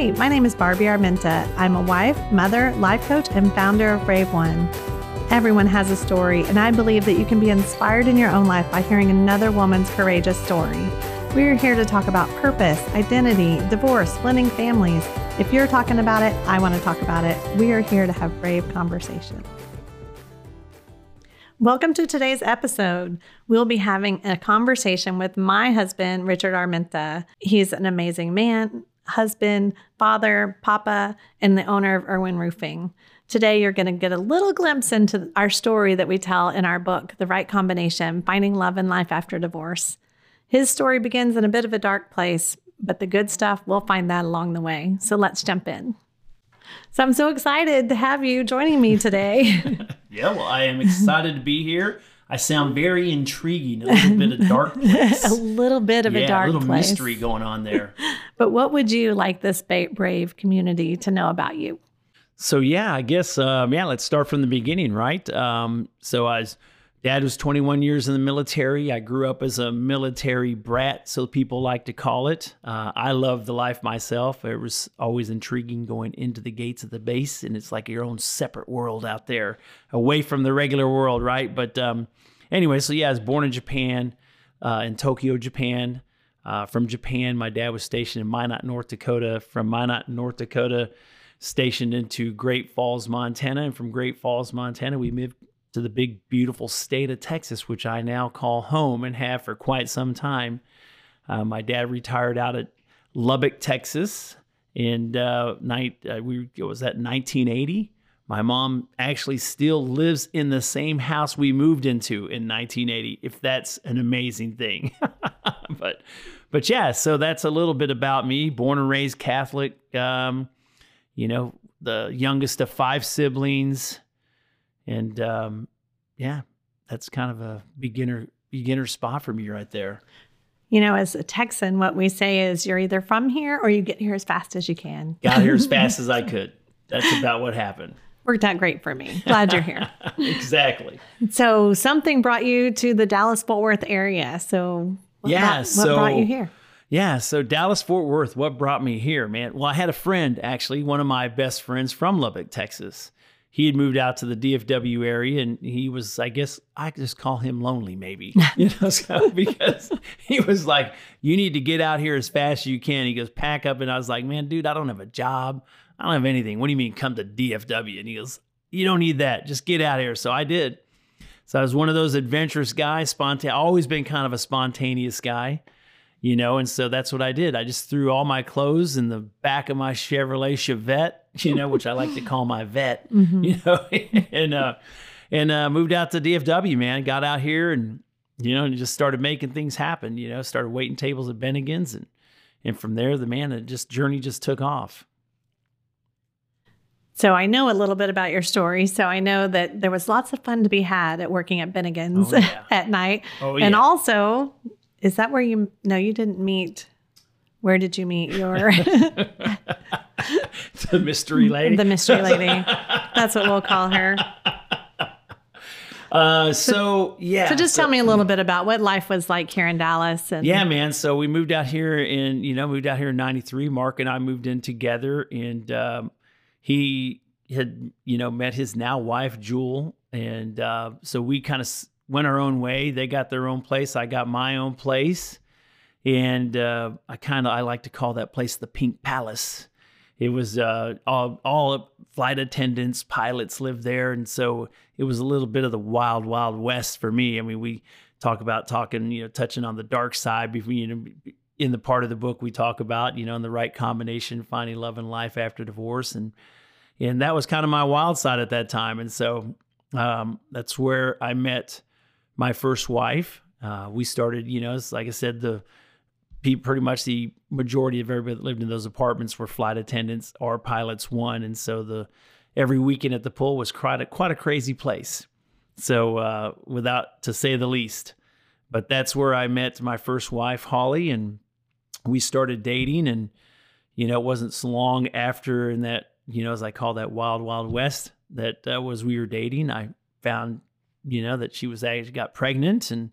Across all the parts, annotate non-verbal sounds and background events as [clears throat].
Hey, my name is Barbie Armenta. I'm a wife, mother, life coach, and founder of Brave One. Everyone has a story, and I believe that you can be inspired in your own life by hearing another woman's courageous story. We're here to talk about purpose, identity, divorce, splitting families. If you're talking about it, I want to talk about it. We are here to have brave conversations. Welcome to today's episode. We'll be having a conversation with my husband, Richard Armenta. He's an amazing man, husband, father, papa, and the owner of Irwin Roofing. Today, you're going to get a little glimpse into our story that we tell in our book, The Right Combination Finding Love and Life After Divorce. His story begins in a bit of a dark place, but the good stuff, we'll find that along the way. So let's jump in. So I'm so excited to have you joining me today. [laughs] yeah, well, I am excited to be here. I sound very intriguing. A little bit of [laughs] dark place. a little bit of yeah, a dark a little place. mystery going on there. [laughs] but what would you like this brave community to know about you? So yeah, I guess um, yeah. Let's start from the beginning, right? Um, so I was Dad was 21 years in the military. I grew up as a military brat, so people like to call it. Uh, I love the life myself. It was always intriguing going into the gates of the base, and it's like your own separate world out there, away from the regular world, right? But um, anyway, so yeah, I was born in Japan, uh, in Tokyo, Japan. Uh, from Japan, my dad was stationed in Minot, North Dakota. From Minot, North Dakota, stationed into Great Falls, Montana, and from Great Falls, Montana, we moved to the big, beautiful state of Texas, which I now call home and have for quite some time. Uh, my dad retired out at Lubbock, Texas, and uh, night uh, we was that 1980. My mom actually still lives in the same house we moved into in 1980. If that's an amazing thing, [laughs] but but yeah, so that's a little bit about me. Born and raised Catholic. Um, you know, the youngest of five siblings and um, yeah, that's kind of a beginner beginner spot for me right there. You know, as a Texan, what we say is you're either from here or you get here as fast as you can. Got here as fast as I [laughs] could. That's about what happened. Worked out great for me. Glad you're here. [laughs] exactly. So something brought you to the Dallas Fort Worth area. So what yeah, brought, so, what brought you here? Yeah, so Dallas Fort Worth, what brought me here, man? Well, I had a friend actually, one of my best friends from Lubbock, Texas he had moved out to the DFW area and he was, I guess, I just call him lonely, maybe, [laughs] you know, so, [laughs] because he was like, you need to get out here as fast as you can. He goes, pack up. And I was like, man, dude, I don't have a job. I don't have anything. What do you mean come to DFW? And he goes, you don't need that. Just get out here. So I did. So I was one of those adventurous guys, spontaneous, always been kind of a spontaneous guy you know, and so that's what I did. I just threw all my clothes in the back of my Chevrolet Chevette, you know, which I like to call my vet, [laughs] mm-hmm. you know, [laughs] and uh, and uh, moved out to DFW. Man, got out here and you know, and just started making things happen. You know, started waiting tables at Bennigan's, and and from there, the man, it just journey just took off. So I know a little bit about your story. So I know that there was lots of fun to be had at working at Bennigan's oh, yeah. [laughs] at night. Oh, yeah. And also is that where you? No, you didn't meet. Where did you meet your? [laughs] [laughs] the mystery lady. The mystery lady. That's what we'll call her. Uh, so yeah. So just so, tell me a little bit about what life was like here in Dallas. And yeah, man. So we moved out here in you know moved out here in '93. Mark and I moved in together, and um, he had you know met his now wife Jewel, and uh, so we kind of went our own way. They got their own place. I got my own place. And uh, I kind of I like to call that place the Pink Palace. It was uh, all all flight attendants, pilots lived there, and so it was a little bit of the wild, wild west for me. I mean, we talk about talking, you know, touching on the dark side. You know, in the part of the book we talk about, you know, in the right combination, finding love and life after divorce, and and that was kind of my wild side at that time. And so um, that's where I met my first wife. Uh, we started, you know, like I said, the pretty much the majority of everybody that lived in those apartments were flight attendants or pilots one, and so the every weekend at the pool was quite a quite a crazy place. So uh, without to say the least, but that's where I met my first wife, Holly, and we started dating. And you know, it wasn't so long after in that you know, as I call that wild wild west, that uh, was we were dating. I found you know, that she was actually got pregnant. And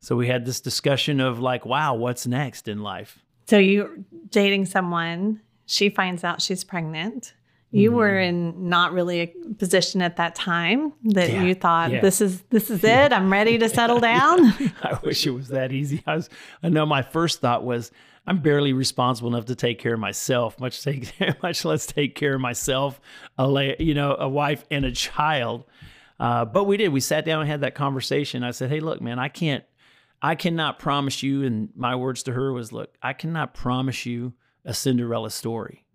so we had this discussion of like, wow, what's next in life? So you're dating someone She finds out she's pregnant. You Mm-hmm. were in not really a position at that time that Yeah, you thought yeah. this is this is it. I'm ready to settle [laughs] down. [laughs] I wish it was that easy. I was, I know my first thought was, I'm barely responsible enough to take care of myself, much take, [laughs] much less take care of myself, a you know, a wife and a child. Uh, but we did. We sat down and had that conversation. I said, "Hey, look, man, I can't, I cannot promise you." And my words to her was, "Look, I cannot promise you a Cinderella story.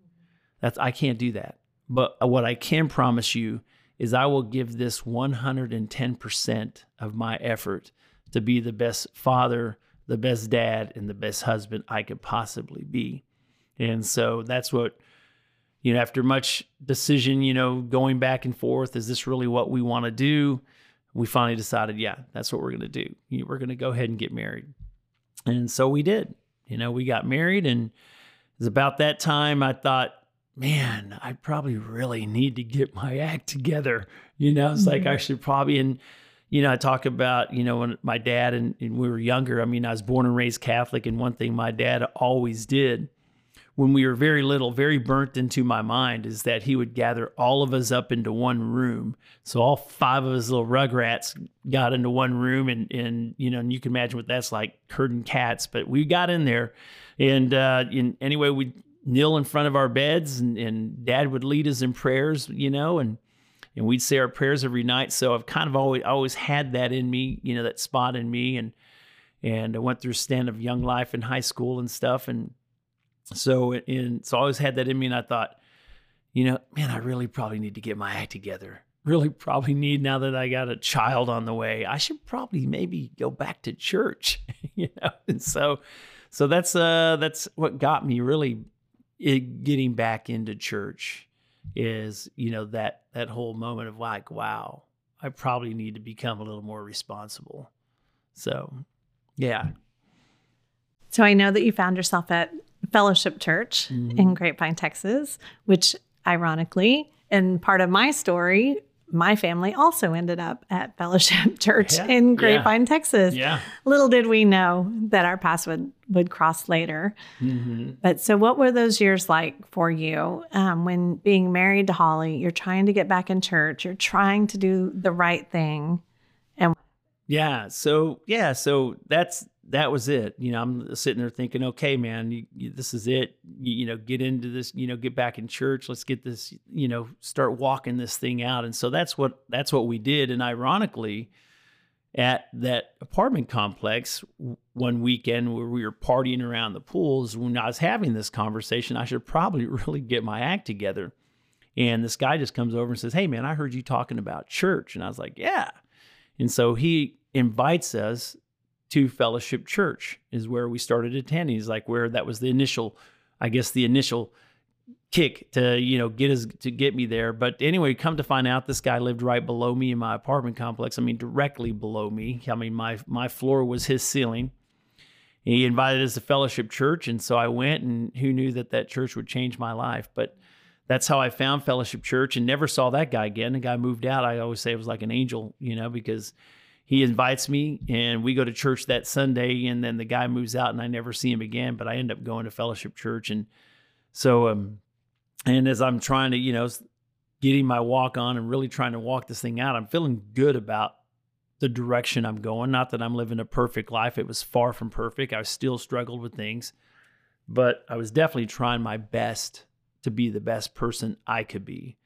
That's I can't do that. But what I can promise you is I will give this 110% of my effort to be the best father, the best dad, and the best husband I could possibly be. And so that's what, you know, after much decision, you know, going back and forth, is this really what we want to do? We finally decided, yeah, that's what we're going to do. We're going to go ahead and get married. And so we did. You know, we got married, and it was about that time I thought, man, I probably really need to get my act together. You know, it's like I mm-hmm. should probably, and, you know, I talk about, you know, when my dad and, and we were younger, I mean, I was born and raised Catholic, and one thing my dad always did when we were very little, very burnt into my mind, is that he would gather all of us up into one room. So all five of us little rugrats got into one room, and and you know, and you can imagine what that's like, herding cats. But we got in there, and uh, in anyway, we kneel in front of our beds, and, and Dad would lead us in prayers, you know, and and we'd say our prayers every night. So I've kind of always always had that in me, you know, that spot in me, and and I went through stand of young life in high school and stuff, and so in so I always had that in me, and I thought, you know, man, I really probably need to get my act together. Really, probably need now that I got a child on the way. I should probably maybe go back to church, [laughs] you know. And so, so that's uh that's what got me really getting back into church is you know that that whole moment of like, wow, I probably need to become a little more responsible. So, yeah, So I know that you found yourself at Fellowship Church Mm-hmm. in Grapevine, Texas, which ironically, in part of my story, my family also ended up at Fellowship [laughs] Church Yeah, in yeah. Grapevine, Texas. yeah. Little did we know that our paths would would cross later. hmm But so, what were those years like for you um, when being married to Holly? You're trying to get back in church. You're trying to do the right thing. And yeah. So yeah. So that's that was it. You know, I'm sitting there thinking, okay, man, you, you, this is it. You, you know, get into this. You know, get back in church. Let's get this. You know, start walking this thing out. And so that's what that's what we did. And ironically, at that apartment complex one weekend where we were partying around the pools, when I was having this conversation, I should probably [laughs] really get my act together. And this guy just comes over and says, "Hey, man, I heard you talking about church." And I was like, "Yeah." And so he invites us to Fellowship Church, is where we started attending. He's like, where that was the initial, I guess, the initial kick to you know get us to get me there. But anyway, come to find out, this guy lived right below me in my apartment complex. I mean, directly below me. I mean, my my floor was his ceiling. He invited us to Fellowship Church, and so I went. And who knew that that church would change my life? But that's how I found Fellowship Church and never saw that guy again. The guy moved out. I always say it was like an angel, you know, because he invites me and we go to church that Sunday and then the guy moves out and I never see him again, but I end up going to Fellowship Church. And so, um, and as I'm trying to, you know, getting my walk on and really trying to walk this thing out, I'm feeling good about the direction I'm going. Not that I'm living a perfect life. It was far from perfect. I still struggled with things, but I was definitely trying my best to be the best person I could be.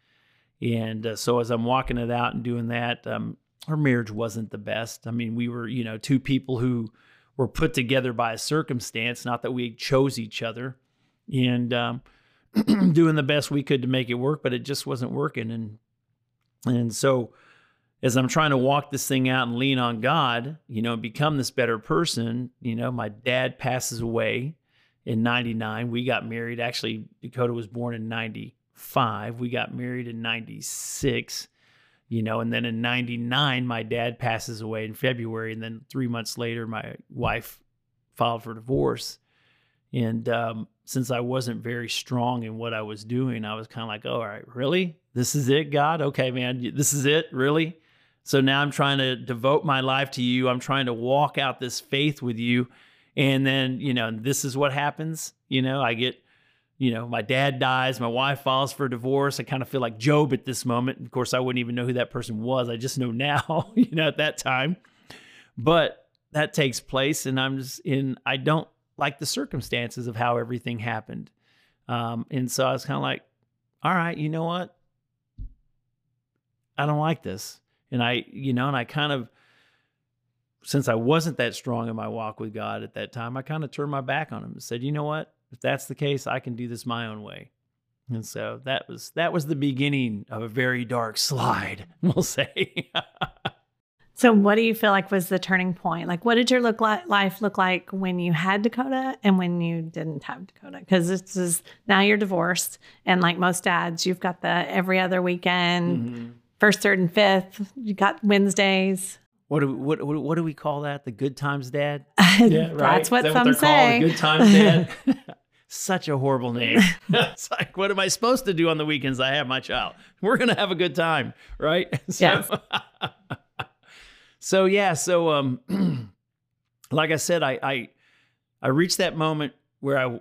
And uh, so as I'm walking it out and doing that, um, our marriage wasn't the best. I mean, we were, you know, two people who were put together by a circumstance, not that we chose each other, and um, [clears throat] doing the best we could to make it work, but it just wasn't working. And and so as I'm trying to walk this thing out and lean on God, you know, become this better person, you know, my dad passes away in 99. We got married. Actually, Dakota was born in 95. We got married in 96, you know, and then in 99, my dad passes away in February. And then three months later, my wife filed for divorce. And um, since I wasn't very strong in what I was doing, I was kind of like, oh, all right, really? This is it, God? Okay, man, this is it? Really? So now I'm trying to devote my life to you. I'm trying to walk out this faith with you and then you know this is what happens you know i get you know, my dad dies, my wife files for divorce. I kind of feel like Job at this moment. Of course, I wouldn't even know who that person was. I just know now, [laughs] you know, at that time. But that takes place, and I'm just in, I don't like the circumstances of how everything happened. Um, and so I was kind of like, all right, you know what? I don't like this. And I, you know, and I kind of, since I wasn't that strong in my walk with God at that time, I kind of turned my back on him and said, you know what? If that's the case, I can do this my own way. And so that was that was the beginning of a very dark slide, [laughs] we'll say. so what do you feel like was the turning point? Like what did your look like life look like when you had Dakota and when you didn't have Dakota? Because this is now you're divorced and like most dads, you've got the every other weekend, mm-hmm. first, third, and fifth. You got Wednesdays. What do we, what, what, what do we call that? The good times dad? [laughs] yeah, right. That's what that some what say. Called? Good times dad. [laughs] Such a horrible name. [laughs] it's like, what am I supposed to do on the weekends? I have my child. We're gonna have a good time, right? So, yes. so yeah, so um, [clears throat] like I said, I I I reached that moment where I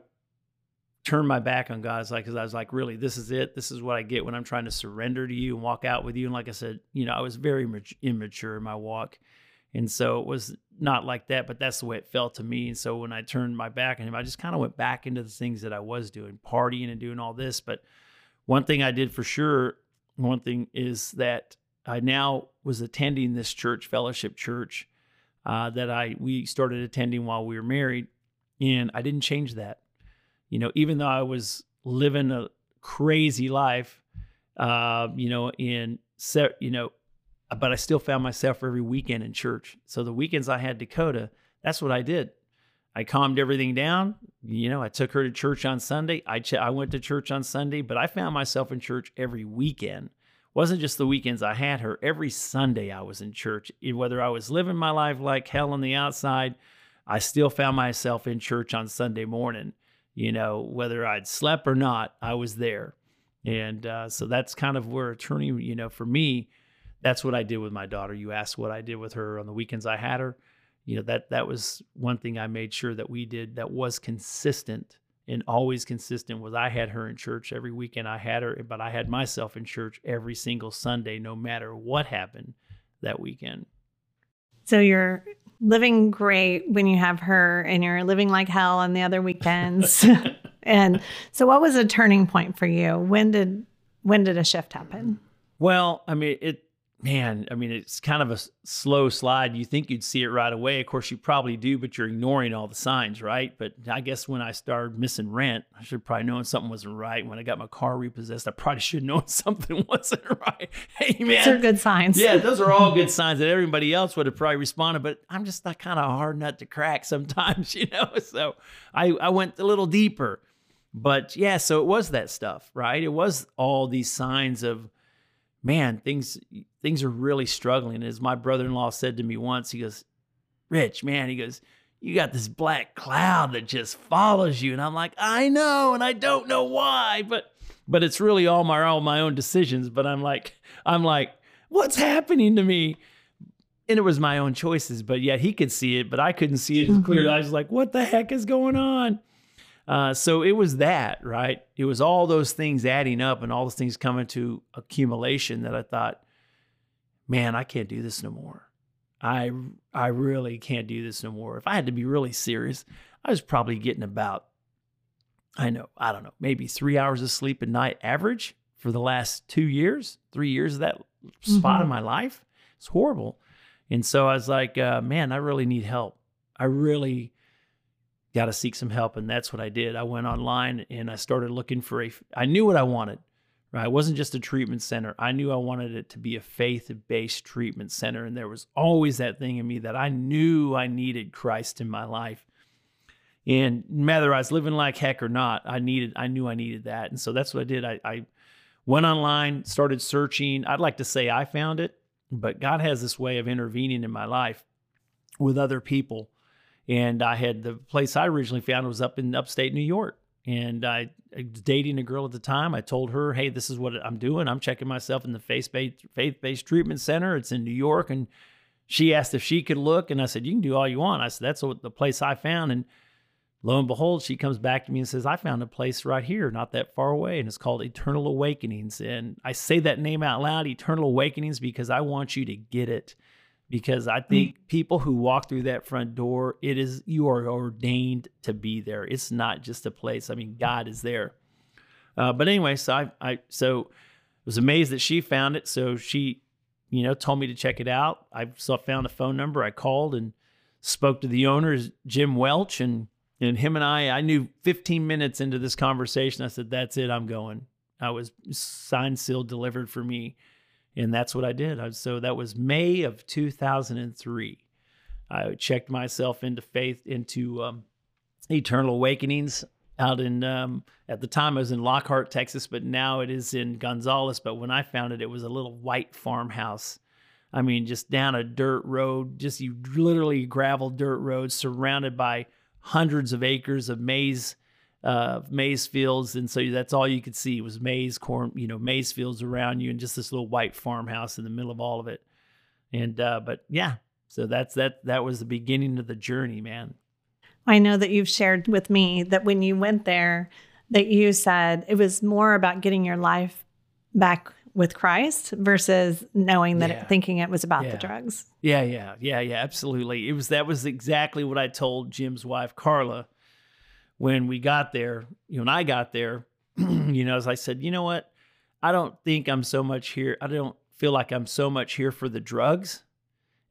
turned my back on God. It's like, because I was like, really, this is it. This is what I get when I'm trying to surrender to you and walk out with you. And like I said, you know, I was very immature in my walk. And so it was not like that, but that's the way it felt to me. And so when I turned my back on him, I just kind of went back into the things that I was doing, partying and doing all this. But one thing I did for sure, one thing is that I now was attending this church, fellowship church, uh, that I we started attending while we were married, and I didn't change that you know, even though I was living a crazy life, uh, you know, in you know, but I still found myself every weekend in church. So the weekends I had Dakota, that's what I did. I calmed everything down. You know, I took her to church on Sunday. I ch- I went to church on Sunday, but I found myself in church every weekend. Wasn't just the weekends I had her. Every Sunday I was in church. Whether I was living my life like hell on the outside, I still found myself in church on Sunday morning you know, whether I'd slept or not, I was there. And uh, so that's kind of where attorney, you know, for me, that's what I did with my daughter. You asked what I did with her on the weekends I had her. You know, that that was one thing I made sure that we did that was consistent and always consistent was I had her in church every weekend I had her, but I had myself in church every single Sunday, no matter what happened that weekend. So you're living great when you have her and you're living like hell on the other weekends. [laughs] and so what was a turning point for you? When did when did a shift happen? Well, I mean, it man, I mean, it's kind of a slow slide. You think you'd see it right away. Of course, you probably do, but you're ignoring all the signs, right? But I guess when I started missing rent, I should probably known something wasn't right. When I got my car repossessed, I probably should known [laughs] something wasn't [laughs] right. Hey, man. Those are good signs. Yeah, [laughs] those are all good signs that everybody else would have probably responded, but I'm just that kind of hard nut to crack sometimes, you know? So I, I went a little deeper. But yeah, so it was that stuff, right? It was all these signs of, man, things things are really struggling. As my brother-in-law said to me once, he goes, "Rich, man," he goes, "You got this black cloud that just follows you." And I'm like, "I know, and I don't know why, but but it's really all my all my own decisions, but I'm like I'm like, "What's happening to me?" And it was my own choices, but yet he could see it, but I couldn't see it as clearly. Mm-hmm. I was like, "What the heck is going on?" Uh, so it was that, right? It was all those things adding up and all those things coming to accumulation that I thought, man, I can't do this no more. I I really can't do this no more. If I had to be really serious, I was probably getting about, I know, I don't know, maybe three hours of sleep a night average for the last two years, three years of that spot mm-hmm. in my life. It's horrible. And so I was like, uh, man, I really need help. I really got to seek some help. And that's what I did. I went online and I started looking for a, I knew what I wanted, right? It wasn't just a treatment center. I knew I wanted it to be a faith based treatment center. And there was always that thing in me that I knew I needed Christ in my life. And whether I was living like heck or not, I needed, I knew I needed that. And so that's what I did. I, I went online, started searching. I'd like to say I found it, but God has this way of intervening in my life with other people and I had the place I originally found was up in upstate New York. And I, I was dating a girl at the time. I told her, "Hey, this is what I'm doing. I'm checking myself in the faith-based faith-based treatment center. It's in New York." And she asked if she could look, and I said, "You can do all you want." I said, "That's what the place I found." And lo and behold, she comes back to me and says, I found a place right here, not that far away, and it's called Eternal Awakenings. And I say that name out loud, Eternal Awakenings, because I want you to get it. Because I think mm. people who walk through that front door, it is you are ordained to be there. It's not just a place. I mean, God is there. Uh, but anyway, so I, I so was amazed that she found it. So she, you know, told me to check it out. I saw found a phone number. I called and spoke to the owners, Jim Welch, and and him and I, I knew 15 minutes into this conversation, I said, That's it, I'm going. I was signed, sealed, delivered for me. And that's what I did. So that was May of 2003. I checked myself into faith, into um, Eternal Awakenings out in, um, at the time I was in Lockhart, Texas, but now it is in Gonzales. But when I found it, it was a little white farmhouse. I mean, just down a dirt road, just you literally gravel dirt road surrounded by hundreds of acres of maize uh, maize fields, and so that's all you could see was maize, corn, you know, maize fields around you, and just this little white farmhouse in the middle of all of it. And uh, but yeah, so that's that. That was the beginning of the journey, man. I know that you've shared with me that when you went there, that you said it was more about getting your life back with Christ versus knowing that yeah. it, thinking it was about yeah. the drugs. Yeah, yeah, yeah, yeah, absolutely. It was that was exactly what I told Jim's wife Carla when we got there. You know, when I got there, [clears throat] you know, as I said, you know what? I don't think I'm so much here. I don't feel like I'm so much here for the drugs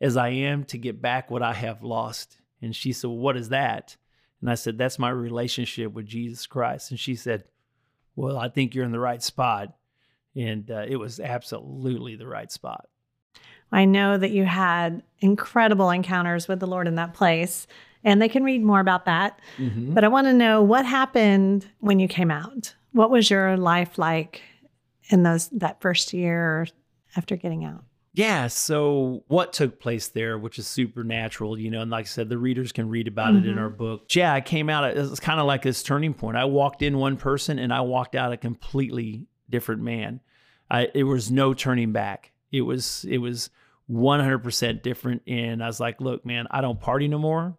as I am to get back what I have lost. And she said, well, "What is that?" And I said, "That's my relationship with Jesus Christ." And she said, "Well, I think you're in the right spot." and uh, it was absolutely the right spot. I know that you had incredible encounters with the Lord in that place, and they can read more about that. Mm-hmm. But I want to know what happened when you came out. What was your life like in those that first year after getting out? Yeah, so what took place there, which is supernatural, you know, and like I said, the readers can read about mm-hmm. it in mm-hmm. our book. Yeah, I came out, it was kind of like this turning point. I walked in one person and I walked out a completely different man. I, it was no turning back. It was it was 100% different. And I was like, look, man, I don't party no more.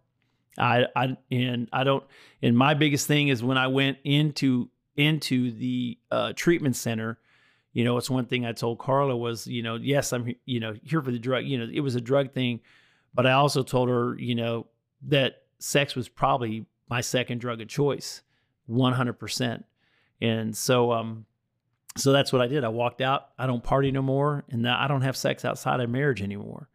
I I and I don't. And my biggest thing is when I went into into the uh, treatment center. You know, it's one thing I told Carla was, you know, yes, I'm, you know, here for the drug. You know, it was a drug thing, but I also told her, you know, that sex was probably my second drug of choice, 100%. And so, um, so that's what I did. I walked out. I don't party no more, and I don't have sex outside of marriage anymore.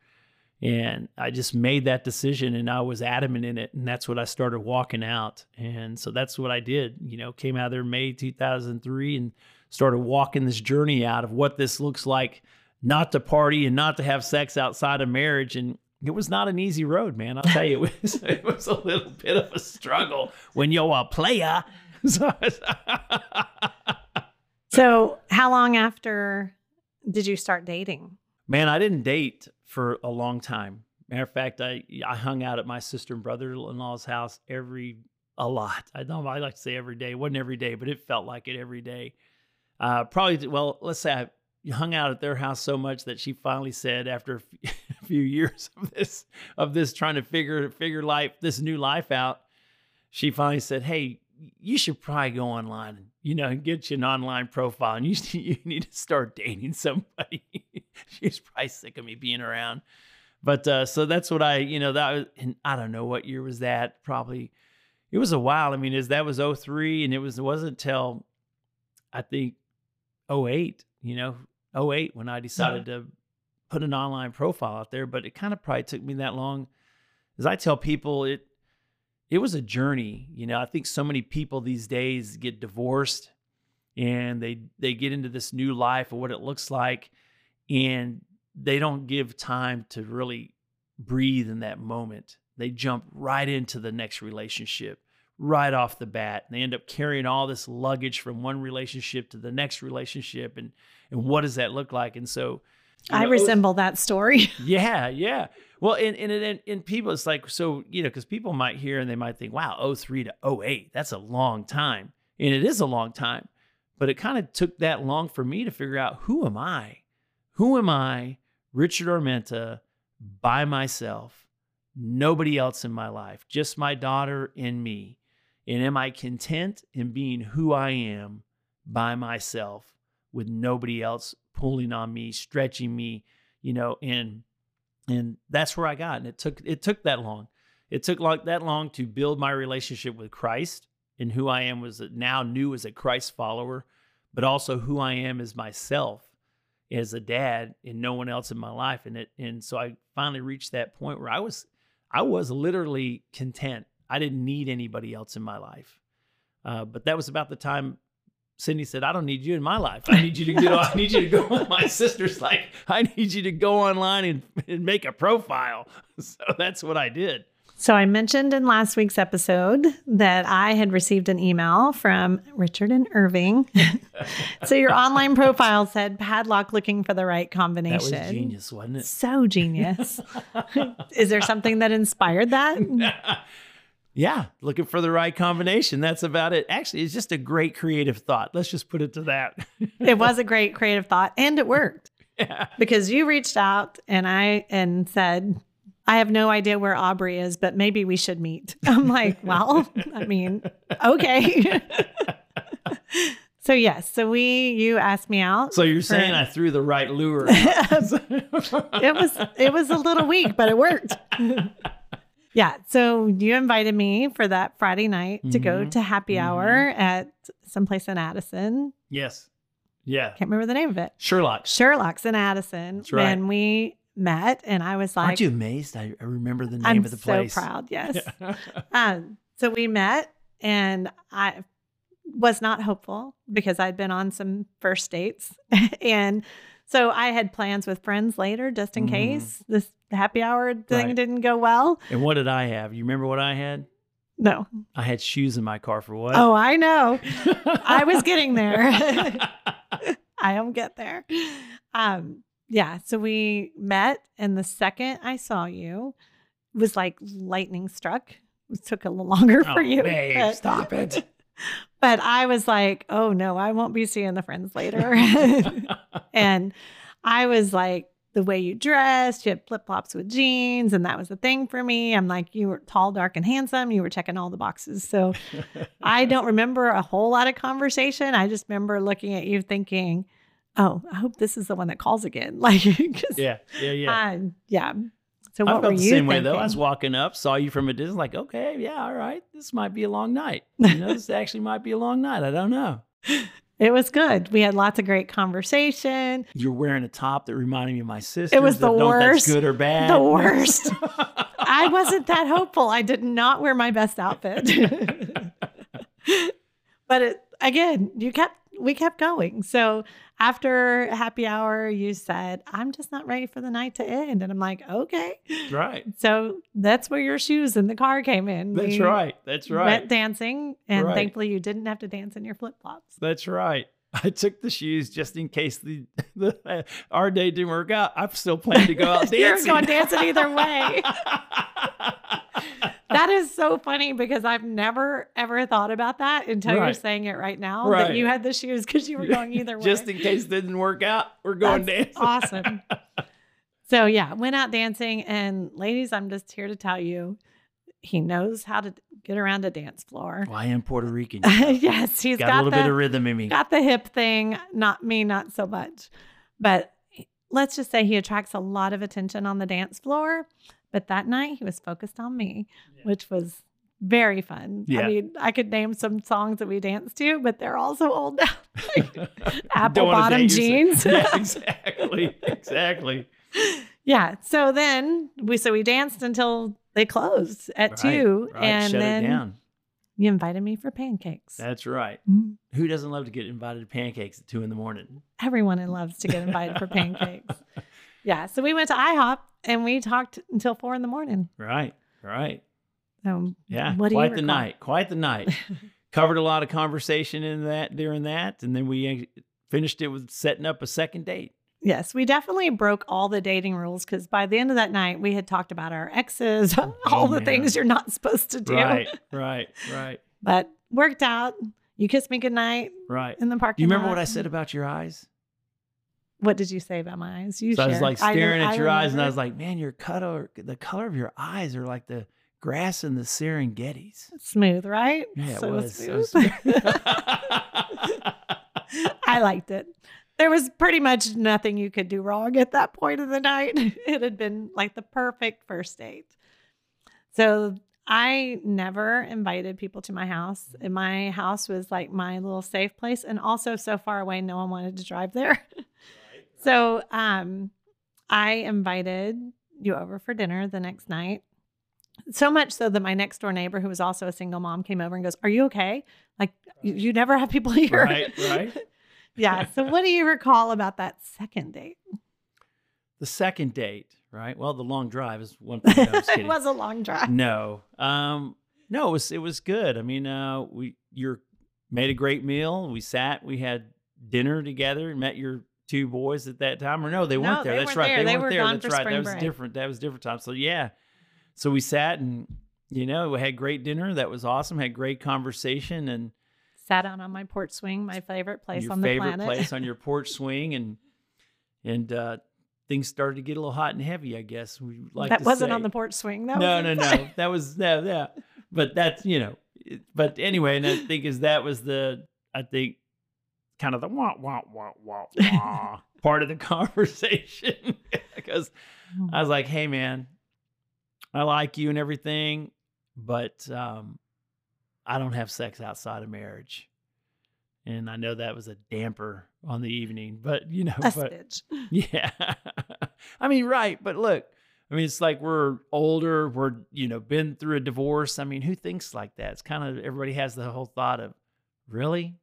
And I just made that decision, and I was adamant in it, and that's what I started walking out. And so that's what I did. You know, came out there May 2003 and started walking this journey out of what this looks like, not to party and not to have sex outside of marriage. And it was not an easy road, man. I'll tell you, it was [laughs] it was a little bit of a struggle when you're a player. [laughs] So, [laughs] so, how long after did you start dating? Man, I didn't date for a long time. Matter of fact, I I hung out at my sister and brother-in-law's house every a lot. I don't I like to say every day. It wasn't every day, but it felt like it every day. Uh, probably well, let's say I hung out at their house so much that she finally said after [laughs] a few years of this of this trying to figure figure life this new life out, she finally said, "Hey, you should probably go online and you know get you an online profile and you [laughs] you need to start dating somebody. [laughs] She's probably sick of me being around. But uh, so that's what i you know that was and i don't know what year was that probably it was a while. I mean is that was 03 and it was it wasn't until i think 08 you know 08 when i decided yeah. to put an online profile out there but it kind of probably took me that long. As i tell people it it was a journey. You know, I think so many people these days get divorced and they they get into this new life of what it looks like and they don't give time to really breathe in that moment. They jump right into the next relationship right off the bat. And they end up carrying all this luggage from one relationship to the next relationship and and what does that look like? And so I know, resemble that story. [laughs] Yeah, yeah. Well, and and and, and people, it's like so you know because people might hear and they might think, wow, 03 to 08, that's a long time, and it is a long time. But it kind of took that long for me to figure out who am I, who am I, Richard Armenta, by myself, nobody else in my life, just my daughter and me. And am I content in being who I am by myself with nobody else pulling on me, stretching me, you know, and and that's where I got. And it took it took that long. It took like that long to build my relationship with Christ and who I am was now new as a Christ follower, but also who I am as myself as a dad and no one else in my life. And it and so I finally reached that point where I was I was literally content. I didn't need anybody else in my life. Uh, but that was about the time Cindy said, "I don't need you in my life. I need you to get. I need you to go." My [laughs] sister's like, "I need you to go online and, and make a profile." [laughs] So that's what I did. So I mentioned in last week's episode that I had received an email from Richard and Irving. [laughs] so your online profile said padlock looking for the right combination. That was genius, wasn't it? So genius. Is there something that inspired that? Yeah, looking for the right combination. That's about it. Actually, it's just a great creative thought. Let's just put it to that. [laughs] it was a great creative thought and it worked. Yeah. Because you reached out and I and said, I have no idea where Aubrey is, but maybe we should meet. [laughs] I'm like, well, I mean, okay. [laughs] so yes, so we you asked me out. So you're for, saying I threw the right lure. it was it was a little weak, but it worked. Yeah. So you invited me for that Friday night to mm-hmm. go to happy mm-hmm. hour at someplace in Addison. Yes. Yeah. Can't remember the name of it. Sherlock. Sherlock's in Addison. That's right. And we met and I was like, Aren't you amazed? I, I remember the name I'm of the place. so proud. [laughs] Yes. um, so we met and I was not hopeful because I'd been on some first dates. [laughs] and so I had plans with friends later just in mm. case this happy hour thing right. didn't go well. And what did I have? You remember what I had? No. I had shoes in my car for what? Oh, I know. I was [laughs] getting there. [laughs] I don't get there. Um, yeah. So we met, and the second I saw you was like lightning struck. It took a little longer oh, for you. Babe, but, stop it. [laughs] But I was like, oh no, I won't be seeing the friends later. and I was like, the way you dressed, you had flip flops with jeans, and that was the thing for me. I'm like, you were tall, dark, and handsome. You were checking all the boxes. So [laughs] I don't remember a whole lot of conversation. I just remember looking at you thinking, oh, I hope this is the one that calls again. [laughs] Like, yeah, yeah, yeah, uh, yeah. So what I felt were the you same thinking? way though. I was walking up, saw you from a distance, like, okay, yeah, all right, this might be a long night. [laughs] You know, this actually might be a long night. I don't know. It was good. We had lots of great conversation. You're wearing a top that reminded me of my sister. It was the worst. That's good or bad. The worst. [laughs] I wasn't that hopeful. I did not wear my best outfit. [laughs] but it, again, you kept we kept going. So after happy hour, you said, I'm just not ready for the night to end. And I'm like, okay. Right. So that's where your shoes in the car came in. That's we right. That's right. Went dancing. And right. thankfully, you didn't have to dance in your flip flops. That's right. I took the shoes just in case the, [laughs] the uh, our day didn't work out. I'm still planning to go out [laughs] dancing. You're going dancing either way. [laughs] [laughs] that is so funny because I've never ever thought about that until right. you're saying it right now. Right. That you had the shoes because you were going either [laughs] way. Just in case it didn't work out, we're going That's dancing. awesome. [laughs] So yeah, went out dancing, and ladies, I'm just here to tell you, he knows how to get around a dance floor. Well, I am Puerto Rican. yes, he's got, got, a little the, bit of rhythm in me. Got the hip thing. Not me, not so much. But let's just say he attracts a lot of attention on the dance floor. But that night he was focused on me, yeah. which was very fun. Yeah. I mean, I could name some songs that we danced to, but they're all so old now. [laughs] [laughs] Apple bottom jeans. [laughs] yeah, exactly. Exactly. yeah. So then we so we danced until they closed at right, two. Right. And Shut then it down. you invited me for pancakes. That's right. Mm. Who doesn't love to get invited to pancakes at two in the morning? Everyone loves to get invited for pancakes. Yeah. So we went to IHOP and we talked until four in the morning. Right. Right. So yeah. what do quite the night. Quite the night. [laughs] Covered a lot of conversation in that during that, and then we uh, finished it with setting up a second date. Yes, we definitely broke all the dating rules because by the end of that night, we had talked about our exes, [laughs] oh, all Oh, the man. things you're not supposed to do. Right. [laughs] Right. Right. But worked out. You kissed me goodnight Right. in the Do parking you remember lot. what I said about your eyes? What did you say about my eyes? You So I was like I staring at I your eyes, and I was like, "Man, your color, the color of your eyes are like the grass in the Serengetis. Smooth, right? Yeah, So it was. It smooth. [laughs] I liked it. There was pretty much nothing you could do wrong at that point of the night. [laughs] It had been like the perfect first date. So I never invited people to my house. Mm. And my house was like my little safe place and also so far away no one wanted to drive there. [laughs] so um I invited you over for dinner the next night. So much so that my next door neighbor, who was also a single mom, came over and goes, Are you okay? Like, you, you never have people [laughs] here. right, right. [laughs] yeah. So, what do you recall about that second date? The second date, right? Well, the long drive is one [laughs] thing. No, it was a long drive. No, um, no, it was it was good. I mean, uh, we you made a great meal. We sat, we had dinner together. Met your two boys at that time, or no, they No, weren't there. they That's weren't right, there. they, They weren't were there. That's right. That was break. different. That was different time. So yeah, so we sat and you know we had great dinner. That was awesome. Had great conversation and Sat out on my porch swing, my favorite place on the favorite planet. place on your porch [laughs] swing and and uh, things started to get a little hot and heavy. I guess we like that wasn't say. on the porch swing. That no, was no, no. That was no, yeah. But that's you know. But anyway, and I think is that was the I think kind of the wah wah wah wah [laughs] wah part of the conversation [laughs] because I was like, hey man, I like you and everything, but um, I don't have sex outside of marriage. And I know that was a damper on the evening, but you know, A but stitch. [laughs] yeah. I mean, right. But look, I mean, it's like we're older, we're, you know, been through a divorce. I mean, who thinks like that? It's kind of everybody has the whole thought of, really?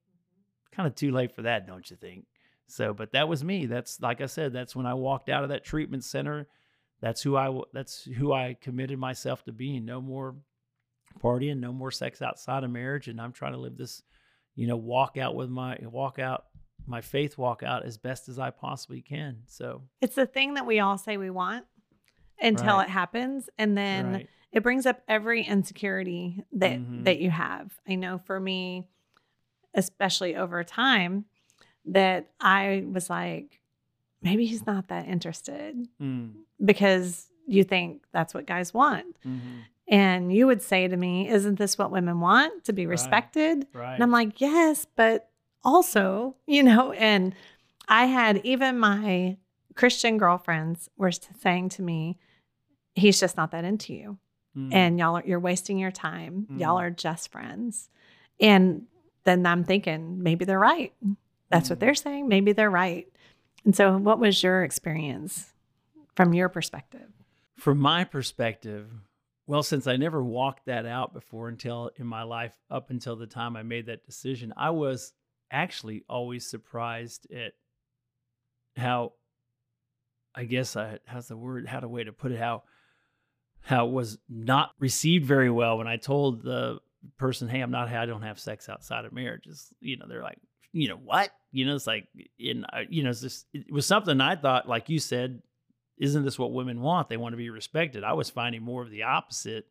Kind of too late for that, don't you think? So, but that was me. That's like I said, that's when I walked out of that treatment center. That's who I that's who I committed myself to being. No more partying, no more sex outside of marriage, and I'm trying to live this, you know, walk out with my walk out my faith walk out as best as I possibly can. So, It's the thing that we all say we want until Right. it happens. And then right. it brings up every insecurity that Mhm. that you have. I know for me, especially over time, that I was like, maybe he's not that interested Mm, because you think that's what guys want. mhm, And you would say to me, Isn't this what women want to be respected? right. And I'm like, Yes, but also, [laughs] you know, and I had even my Christian girlfriends were saying to me, He's just not that into you. Mm, And y'all are, you're wasting your time. Y'all Mm. are just friends. And then I'm thinking, maybe they're right. That's what Mm. they're saying. Maybe they're right. And so, what was your experience from your perspective? from my perspective, well, since I never walked that out before until in my life, up until the time I made that decision, I was actually always surprised at how, I guess, I, how's the word, how to way to put it, how, how it was not received very well when I told the person, hey, I'm not, I don't have sex outside of marriage. It's, you know, they're like, you know, what? You know, it's like, in, you know, it's just, it was something I thought, like you said, isn't this what women want? They want to be respected. I was finding more of the opposite,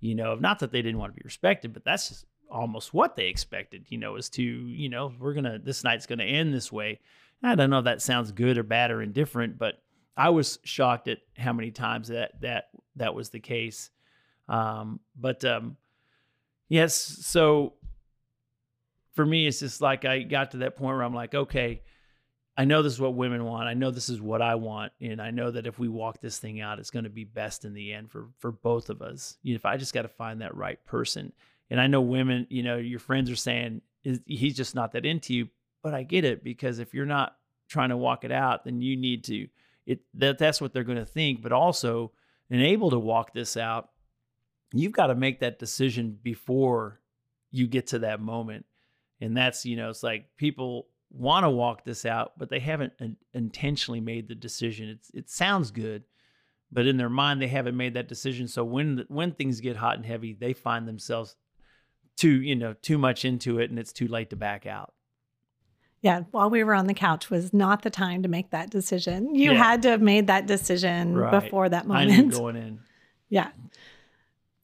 you know, of not that they didn't want to be respected, but that's just almost what they expected, you know, is to, you know, we're going to, this night's going to end this way. I don't know if that sounds good or bad or indifferent, but I was shocked at how many times that, that, that was the case. Um, but, um, yes, so for me, it's just like I got to that point where I'm like, okay, I know this is what women want. I know this is what I want, and I know that if we walk this thing out, it's going to be best in the end for for both of us. You know, if I just got to find that right person, and I know women, you know, your friends are saying he's just not that into you, but I get it because if you're not trying to walk it out, then you need to. It that that's what they're going to think, but also and able to walk this out, you've got to make that decision before you get to that moment, and that's you know, it's like people want to walk this out, but they haven't in- intentionally made the decision. It's it sounds good, but in their mind they haven't made that decision. So when the, when things get hot and heavy, they find themselves too you know too much into it, and it's too late to back out. Yeah, while we were on the couch was not the time to make that decision. You Yeah. had to have made that decision Right. before that moment. I knew going in. [laughs] Yeah.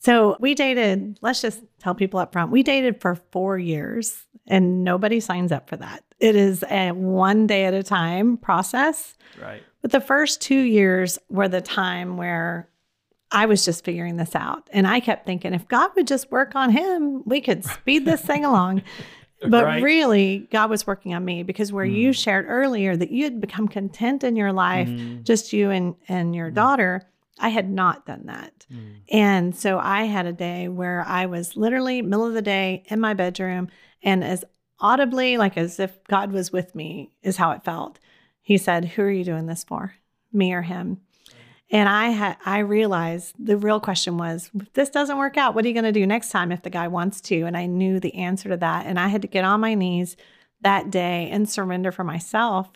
So we dated, let's just tell people up front, we dated for four years and nobody signs up for that. It is a one day at a time process. Right. But the first two years were the time where I was just figuring this out. And I kept thinking, if God would just work on him, we could speed this thing along. [laughs] But Right. really, God was working on me because where you Mm. shared earlier that you had become content in your life, Mhm. just you and, and your Mm. daughter, I had not done that. Mm. And so I had a day where I was literally middle of the day in my bedroom and as audibly like as if God was with me is how it felt. He said, "Who are you doing this for? Me or him?" And I had I realized the real question was, if this doesn't work out, what are you going to do next time if the guy wants to? And I knew the answer to that and I had to get on my knees that day and surrender for myself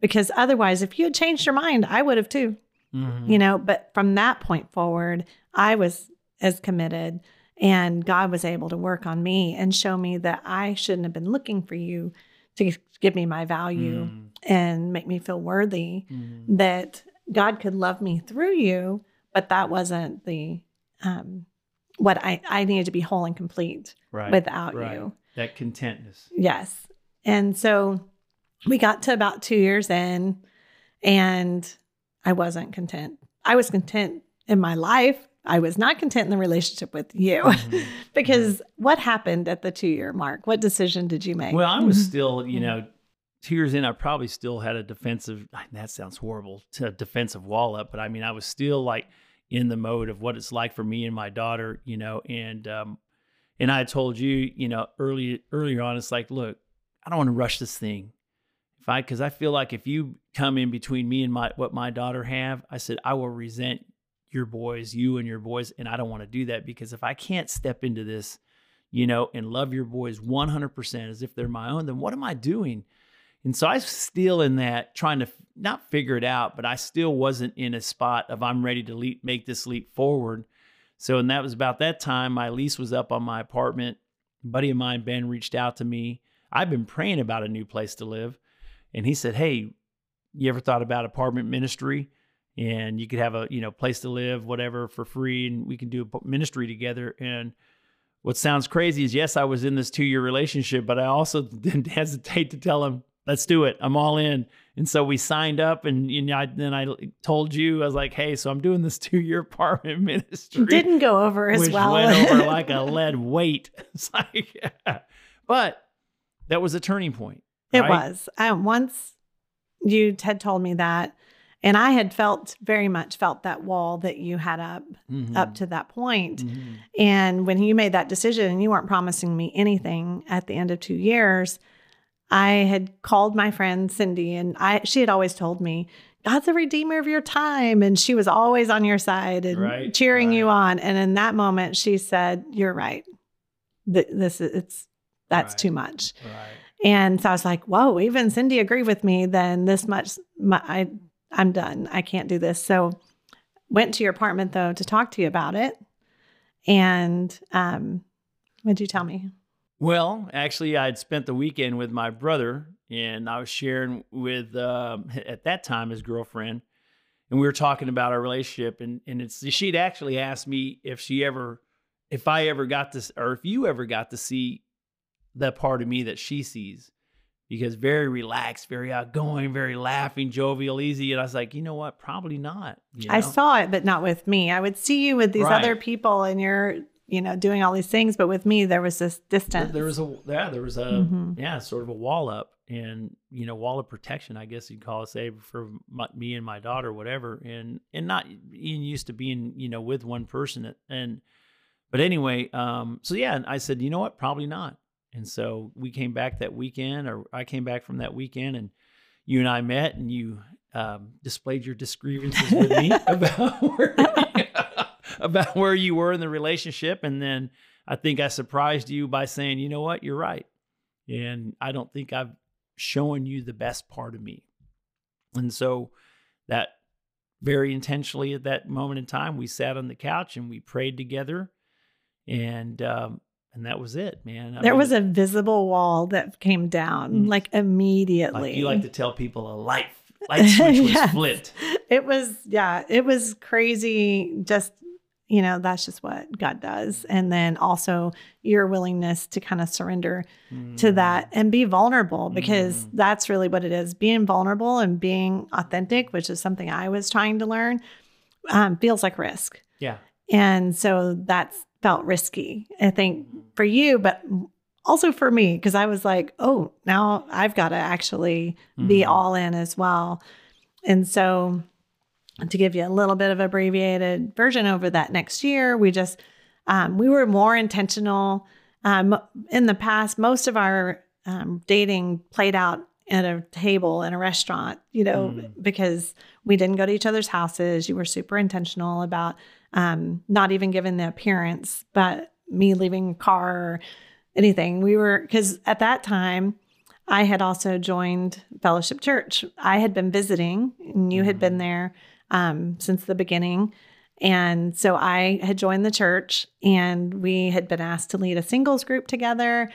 because otherwise if you had changed your mind, I would have too Mhm. you know but from that point forward i was as committed and god was able to work on me and show me that i shouldn't have been looking for you to give me my value Mm. and make me feel worthy Mm. that god could love me through you but that wasn't the um what i i needed to be whole and complete Right. without right. you That contentness. Yes. And so we got to about two years in, and I wasn't content. I was content in my life. I was not content in the relationship with you Mhm. [laughs] because what happened at the two year mark? What decision did you make? Well, I was Mhm. still, you know, two years in, I probably still had a defensive. That sounds horrible, to a defensive wall up, but I mean, I was still like in the mode of what it's like for me and my daughter, you know, and um, and I told you, you know, early earlier on, it's like, look, I don't want to rush this thing. If I, because I feel like if you come in between me and my what my daughter have, I said I will resent your boys, you and your boys, and I don't want to do that because if I can't step into this you know, and love your boys 100% as if they're my own, then what am I doing? And so I was still in that trying to not figure it out, but I still wasn't in a spot of I'm ready to leap, make this leap forward. So, and that was about that time my lease was up on my apartment. A buddy of mine, Ben, reached out to me. I've been praying about a new place to live. And he said, Hey, you ever thought about apartment ministry? And you could have a, you know, place to live, whatever, for free, and we can do a ministry together. And what sounds crazy is yes, I was in this two year relationship, but I also [laughs] didn't hesitate to tell him, let's do it. I'm all in. And so we signed up, and you know, I, then I told you, I was like, hey, so I'm doing this [laughs] two year apartment ministry. Didn't go over as which well. went over [laughs] like a lead weight. It's like, but that was a turning point. It right? was. I, once you had told me that, and I had felt very much felt that wall that you had up Mhm. up to that point. Mhm. And when you made that decision and you weren't promising me anything at the end of two years, I had called my friend Cindy and I she had always told me, God's a redeemer of your time. And she was always on your side and Right, cheering you on. And in that moment, she said, You're right. Th- This is it's that's Right. too much. Right. And so I was like, whoa, even Cindy agreed with me, then this much, my, I, I'm done. I can't do this. So went to your apartment though to talk to you about it. And um, what'd you tell me? Well, actually, I'd spent the weekend with my brother, and I was sharing with um, at that time his girlfriend, and we were talking about our relationship. And and it's she'd actually asked me if she ever, if I ever got this, or if you ever got to see the part of me that she sees, because very relaxed, very outgoing, very laughing, jovial, easy. And I was like, you know what? Probably not. you I saw it, but not with me. I would see you with these Right. other people and you're, you know, doing all these things. But with me, there was this distance. There was a yeah, there was a Mhm. yeah, sort of a wall up, and you know, wall of protection, I guess you'd call it, say for my, me and my daughter, whatever, and and not being used to being you know with one person, and but anyway, um, so yeah, and I said, you know what, probably not, and so we came back that weekend, or I came back from that weekend, and you and I met, and you um, displayed your disgrievances with me [laughs] about where [laughs] about where you were in the relationship, and then. I think I surprised you by saying, you know what, you're right. And I don't think I've shown you the best part of me. And so that very intentionally at that moment in time, we sat on the couch and we prayed together. And um, and that was it, man. I there mean, was a visible wall that came down Mm. like immediately. like you like to tell people a light light [laughs] switch was Yes. flipped. it was yeah it was crazy just you know that's just what god does and then also your willingness to kind of surrender to that and be vulnerable because Mm. that's really what it is being vulnerable and being authentic which is something i was trying to learn um, feels like risk Yeah. And so that's felt risky, I think, for you, but also for me, because I was like, oh, now I've got to actually be Mhm. all in as well. And so, to give you a little bit of abbreviated version over that next year, we just um, we were more intentional. Um, in the past, most of our um, dating played out at a table in a restaurant, you know, Mm. because we didn't go to each other's houses. You were super intentional about um, not even given the appearance, but me leaving a car or anything. We were, because at that time, I had also joined Fellowship Church. I had been visiting, and you had been there um, since the beginning. And so I had joined the church, and we had been asked to lead a singles group together.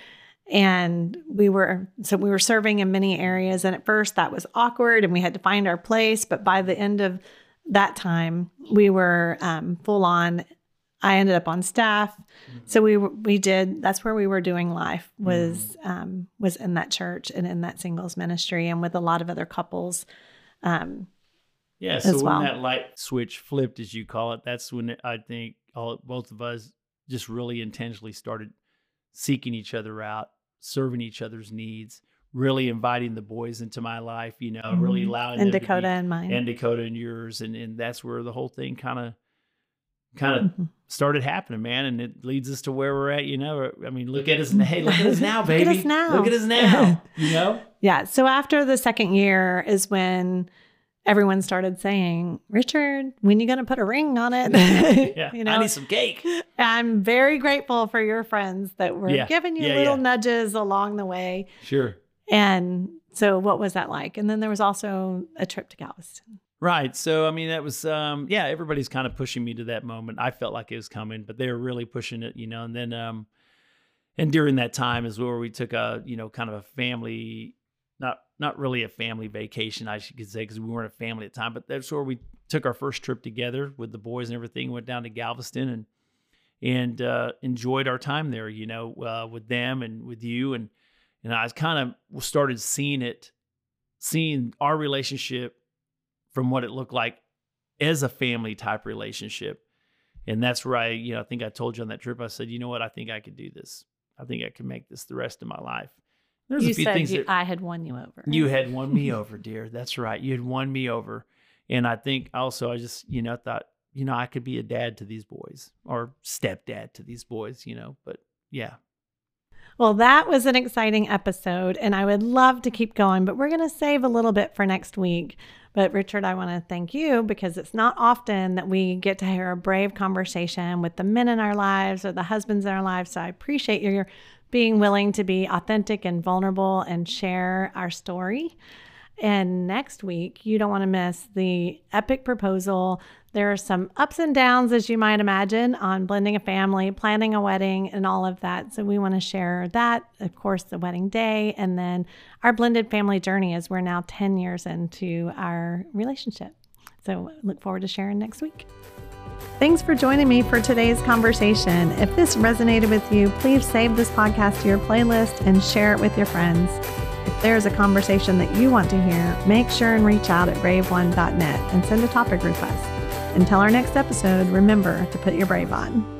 And we were, so we were serving in many areas. And at first, that was awkward, and we had to find our place. But by the end of that time, we were um, full on. I ended up on staff, so we we did. That's where we were doing life was um, was in that church and in that singles ministry, and with a lot of other couples. Um, Yeah. So when well. that light switch flipped, as you call it, that's when I think all both of us just really intentionally started seeking each other out, serving each other's needs, really inviting the boys into my life. You know, really Mhm. allowing and them to be- Dakota and mine. and Dakota and yours, and and that's where the whole thing kind of kind of Mhm. started happening, man. And it leads us to where we're at. You know, I mean, look at us. [laughs] Hey, look at us now, [laughs] Look at baby. us now. Look at us now. [laughs] You know. Yeah. So after the second year is when everyone started saying, Richard, when you going to put a ring on it? Yeah. you know, I need some cake. I'm very grateful for your friends that were Yeah. giving you Yeah, little yeah. nudges along the way. Sure. And so what was that like? And then there was also a trip to Galveston. Right. So I mean that was um yeah, everybody's kind of pushing me to that moment. I felt like it was coming, but they were really pushing it, you know. And then um and during that time is where we took a, you know, kind of a family not not really a family vacation, I should say, because we weren't a family at the time, but that's where we took our first trip together with the boys and everything, went down to Galveston and and uh enjoyed our time there, you know, uh with them and with you and and I kind of started seeing it seeing our relationship from what it looked like as a family type relationship. And that's where I, you know, I think I told you on that trip, I said, you know what, I think I could do this. I think I can make this the rest of my life. There's you a few said things you, that I had won you over. you had [laughs] won me over, dear. That's right. You had won me over. And I think also I just, you know, thought, you know, I could be a dad to these boys or stepdad to these boys, you know, but yeah. Well, that was an exciting episode, and I would love to keep going, but we're going to save a little bit for next week. But Richard, I want to thank you because it's not often that we get to hear a brave conversation with the men in our lives or the husbands in our lives. So I appreciate your being willing to be authentic and vulnerable and share our story. And next week, you don't want to miss the epic proposal. There are some ups and downs, as you might imagine, on blending a family, planning a wedding, and all of that. So, we want to share that, of course, the wedding day, and then our blended family journey as we're now 10 years into our relationship. So, look forward to sharing next week. Thanks for joining me for today's conversation. If this resonated with you, please save this podcast to your playlist and share it with your friends. If there's a conversation that you want to hear, make sure and reach out at brave1.net and send a topic request. Until our next episode, remember to put your brave on.